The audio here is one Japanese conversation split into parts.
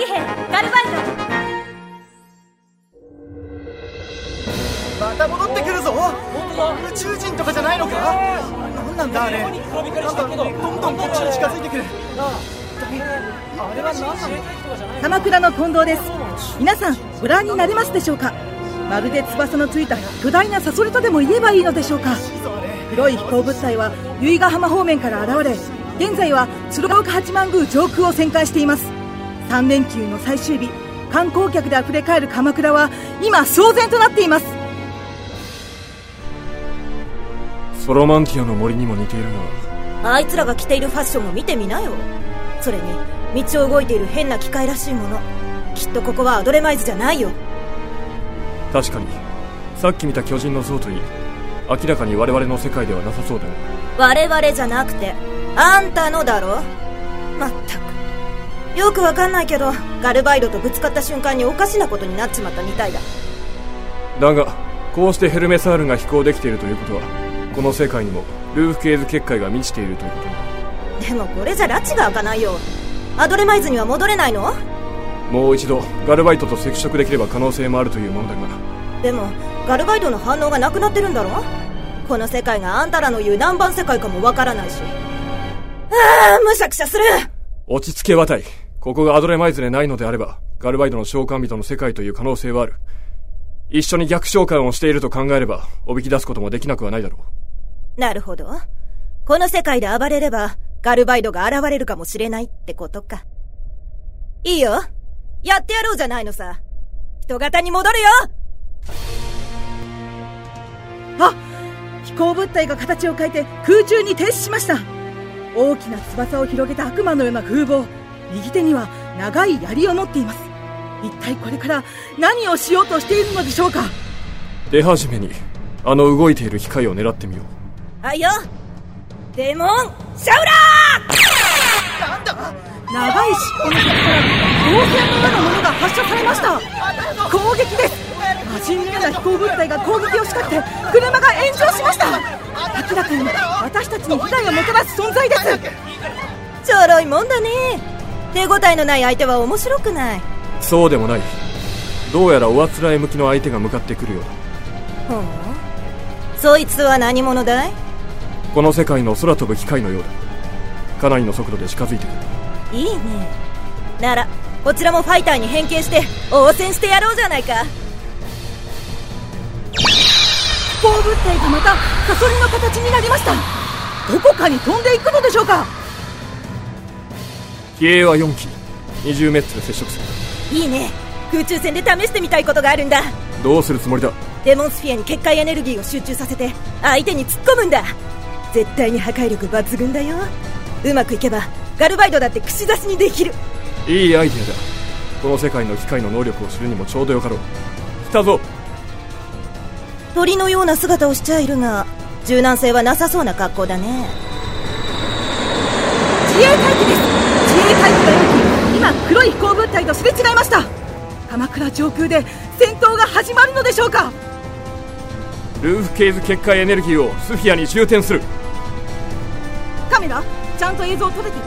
騎兵ガルバイドまた戻ってくるぞ。宇宙人とかじゃないのか？何なんだあれ。なんかどんどんこっちに近づいてくる。あれは何なの鎌倉の近藤です。皆さんご覧になれますでしょうか？まるで翼のついた巨大なサソリとでも言えばいいのでしょうか？黒い飛行物体は由比ヶ浜方面から現れ現在は鶴岡八幡宮上空を旋回しています3連休の最終日観光客であふれ返る鎌倉は今騒然となっています。ソロマンティアの森にも似ているな。あいつらが着ているファッションも見てみなよ。それに道を動いている変な機械らしいもの。きっとここはアドレマイズじゃないよ。確かに。さっき見た巨人の像といい。明らかに我々の世界ではなさそうだね我々じゃなくてあんたのだろ？まったくよくわかんないけどガルバイドとぶつかった瞬間におかしなことになっちまったみたいだ。だがこうしてヘルメサールが飛行できているということはこの世界にもルーフケーズ結界が満ちているということだ。でもこれじゃ拉致が開かないよアドレマイズには戻れないの？もう一度ガルバイトと接触できれば可能性もあるというものだが。でもガルバイトの反応がなくなってるんだろ？この世界があんたらの言う何番世界かもわからないし。ああむしゃくしゃする。落ち着けわたいここがアドレマイズでないのであればガルバイドの召喚人の世界という可能性はある。一緒に逆召喚をしていると考えればおびき出すこともできなくはないだろう。なるほど。この世界で暴れればガルバイドが現れるかもしれないってことか。いいよ。やってやろうじゃないのさ。人型に戻るよ。あ飛行物体が形を変えて空中に停止しました。大きな翼を広げた悪魔のような風貌右手には長い槍を持っています。一体これから何をしようとしているのでしょうか？出始めにあの動いている機械を狙ってみよう。はいよデモンシャウラー！なんだ？長い尻尾の先から導線のようなものが発射されました。攻撃です。魔人のような飛行物体が攻撃を仕掛けて車が炎上しました。明らかに私たちに被害をもたらす存在です。ちょろいもんだね手応えのない相手は面白くない。そうでもない。どうやらおあつらえ向きの相手が向かってくるようだ。ほう。そいつは何者だい？この世界の空飛ぶ機械のようだ。かなりの速度で近づいてくる。いいね。ならこちらもファイターに変形して応戦してやろうじゃないか。飛行物体がまたサソリの形になりました。どこかに飛んでいくのでしょうか？気鋭は4機。20メットル接触する。いいね。空中戦で試してみたいことがあるんだ。どうするつもりだ？デモンスフィアに結界エネルギーを集中させて相手に突っ込むんだ。絶対に破壊力抜群だよ。うまくいけばガルバイドだって串刺しにできる。いいアイデアだ。この世界の機械の能力を知るにもちょうどよかろう。来たぞ。鳥のような姿をしちゃいるが柔軟性はなさそうな格好だね。自衛隊機です倉上空で戦闘が始まるのでしょうか？ルーフケーズ結界エネルギーをスフィアに充填する。カメラちゃんと映像撮れてる？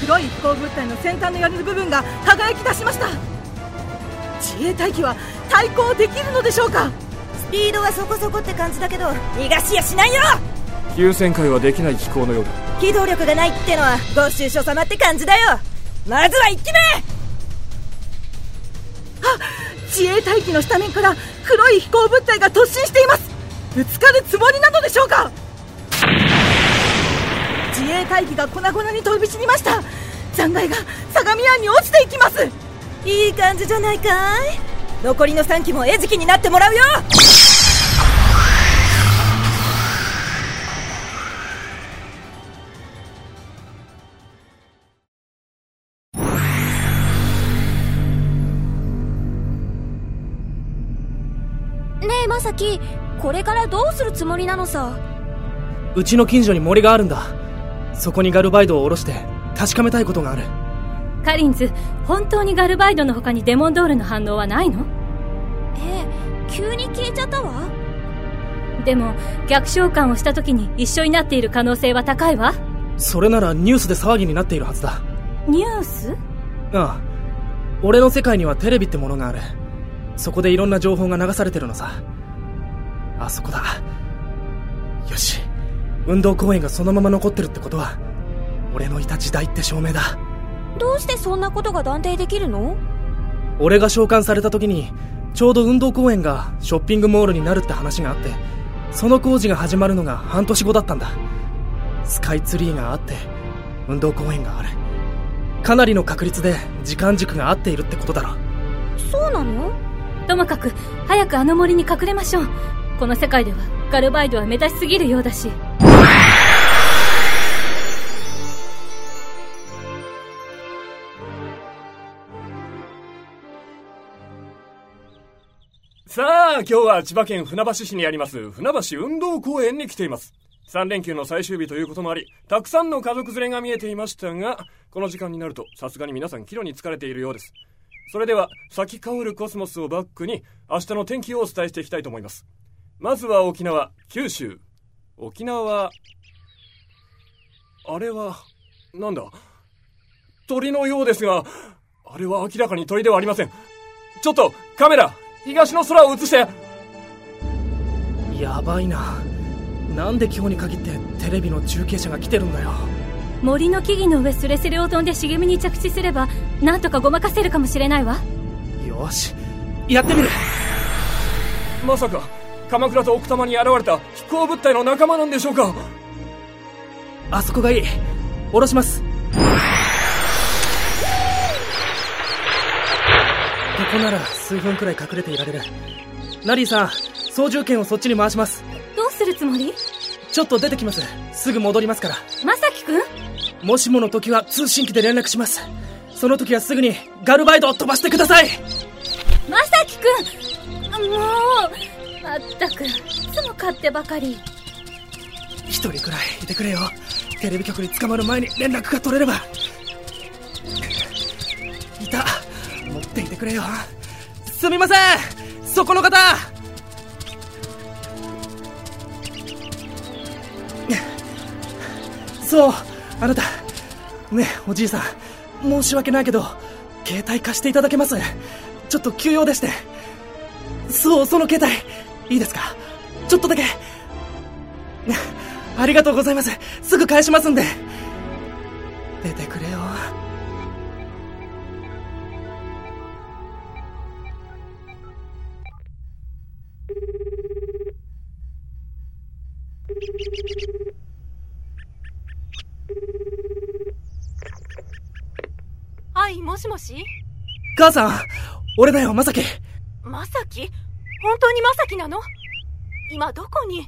黒い飛行物体の先端の槍の部分が輝き出しました。自衛隊機は対抗できるのでしょうか？スピードはそこそこって感じだけど逃がしやしないよ！急旋回はできない機構のようだ。機動力がないってのはご愁傷様って感じだよ！まずは1機目！あ自衛隊機の下面から黒い飛行物体が突進しています。ぶつかるつもりなのでしょうか？自衛隊機が粉々に飛び散りました。残骸が相模湾に落ちていきます。いい感じじゃないかい？残りの3機も餌食になってもらうよ！ねえまさきこれからどうするつもりなのさ？うちの近所に森があるんだ。そこにガルバイドを下ろして確かめたいことがある。カリンズ本当にガルバイドの他にデモンドールの反応はないの？ええ急に消えちゃったわ？でも逆召喚をした時に一緒になっている可能性は高いわ。それならニュースで騒ぎになっているはずだ。ニュース？ああ。俺の世界にはテレビってものがある。そこでいろんな情報が流されてるのさあそこだ。よし。運動公園がそのまま残ってるってことは俺のいた時代って証明だ。どうしてそんなことが断定できるの？俺が召喚された時にちょうど運動公園がショッピングモールになるって話があってその工事が始まるのが半年後だったんだ。スカイツリーがあって運動公園がある。かなりの確率で時間軸が合っているってことだろ。そうなの？ともかく早くあの森に隠れましょうこの世界ではガルバイドは目立ちすぎるようだしさあ、今日は千葉県船橋市にあります船橋運動公園に来ています。3連休の最終日ということもあり、たくさんの家族連れが見えていましたが、この時間になるとさすがに皆さん帰路に疲れているようです。それでは、咲き香るコスモスをバックに、明日の天気をお伝えしていきたいと思います。まずは沖縄、九州。沖縄は、あれは、なんだ？鳥のようですが、あれは明らかに鳥ではありません。ちょっと、カメラ東の空を映して。やばいな。なんで今日に限ってテレビの中継車が来てるんだよ。森の木々の上スレスレを飛んで茂みに着地すればなんとかごまかせるかもしれないわ。よしやってみる。まさか鎌倉と奥多摩に現れた飛行物体の仲間なんでしょうか？あそこがいい。下ろします。ここなら数分くらい隠れていられる。ナリーさん操縦権をそっちに回します。どうするつもり？ちょっと出てきます。すぐ戻りますから。まさきくんもしもの時は通信機で連絡します。その時はすぐにガルバイドを飛ばしてください。まさきくんもうまったくいつも勝手ばかり。一人くらいいてくれよ。テレビ局に捕まる前に連絡が取れれば。いた。持っていてくれよ。すみません。そこの方。そう。あなた。ねおじいさん。申し訳ないけど携帯貸していただけます。ちょっと急用でして。そうその携帯。いいですか？ちょっとだけ。ありがとうございます。すぐ返しますんで。出てくれよ。はい、もしもし？母さん俺だよまさきまさき本当にまさきなの？今どこに？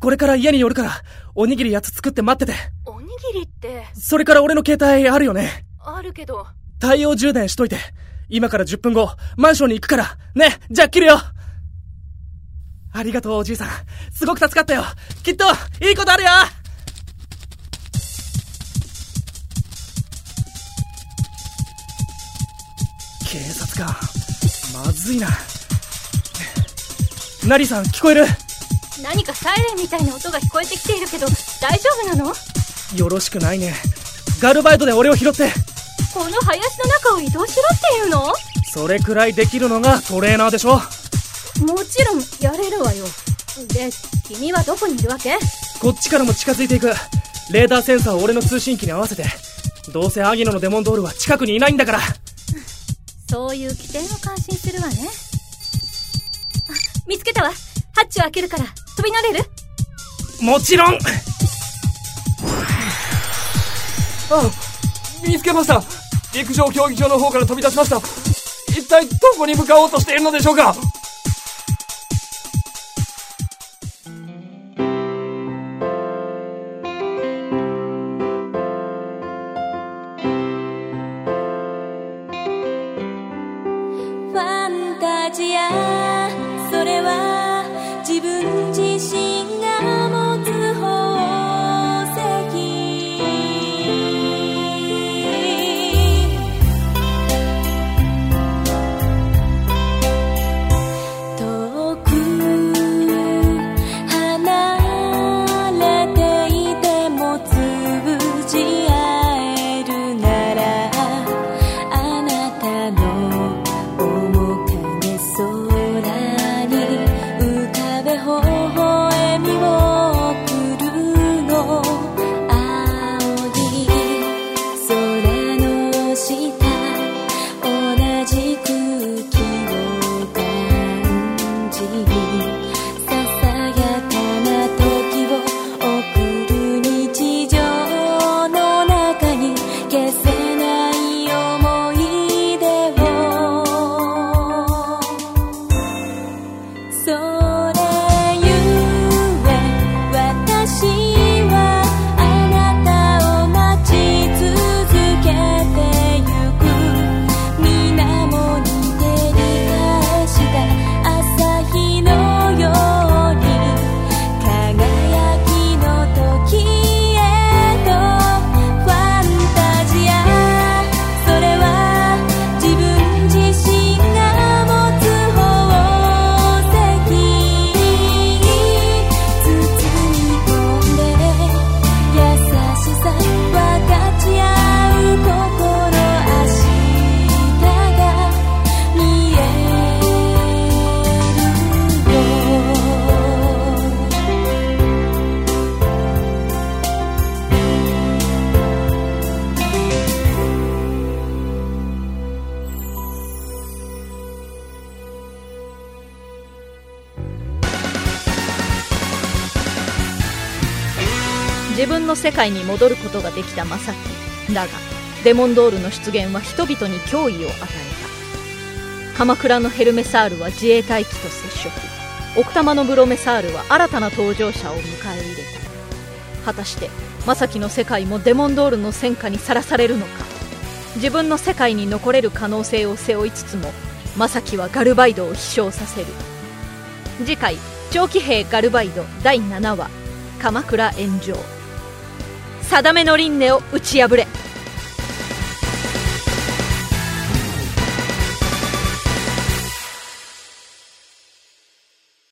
これから家に寄るからおにぎりやつ作って待ってて。おにぎりって、それから俺の携帯あるよね。あるけど、太陽充電しといて。今から10分後マンションに行くから。ねじゃあ切るよ。ありがとうおじいさん。すごく助かったよ。きっといいことあるよ。警察官まずいなナリさん聞こえる？何かサイレンみたいな音が聞こえてきているけど大丈夫なの？よろしくないね。ガルバイトで俺を拾って。この林の中を移動しろっていうの？それくらいできるのがトレーナーでしょ。もちろんやれるわよ。で君はどこにいるわけ？こっちからも近づいていく。レーダーセンサーを俺の通信機に合わせて。どうせアギノのデモンドールは近くにいないんだから。そういう起点を感心するわね。あ見つけたわ。ハッチを開けるから飛び乗れる？もちろん。あ見つけました。陸上競技場の方から飛び出しました。一体どこに向かおうとしているのでしょうか？自分の世界に戻ることができたマサキだがデモンドールの出現は人々に脅威を与えた鎌倉のヘルメサールは自衛隊機と接触。奥多摩のブロメサールは新たな搭乗者を迎え入れた果たしてマサキの世界もデモンドールの戦火にさらされるのか。自分の世界に残れる可能性を背負いつつもマサキはガルバイドを飛翔させる。次回長期兵ガルバイド第7話鎌倉炎上。定めの輪廻を打ち破れ。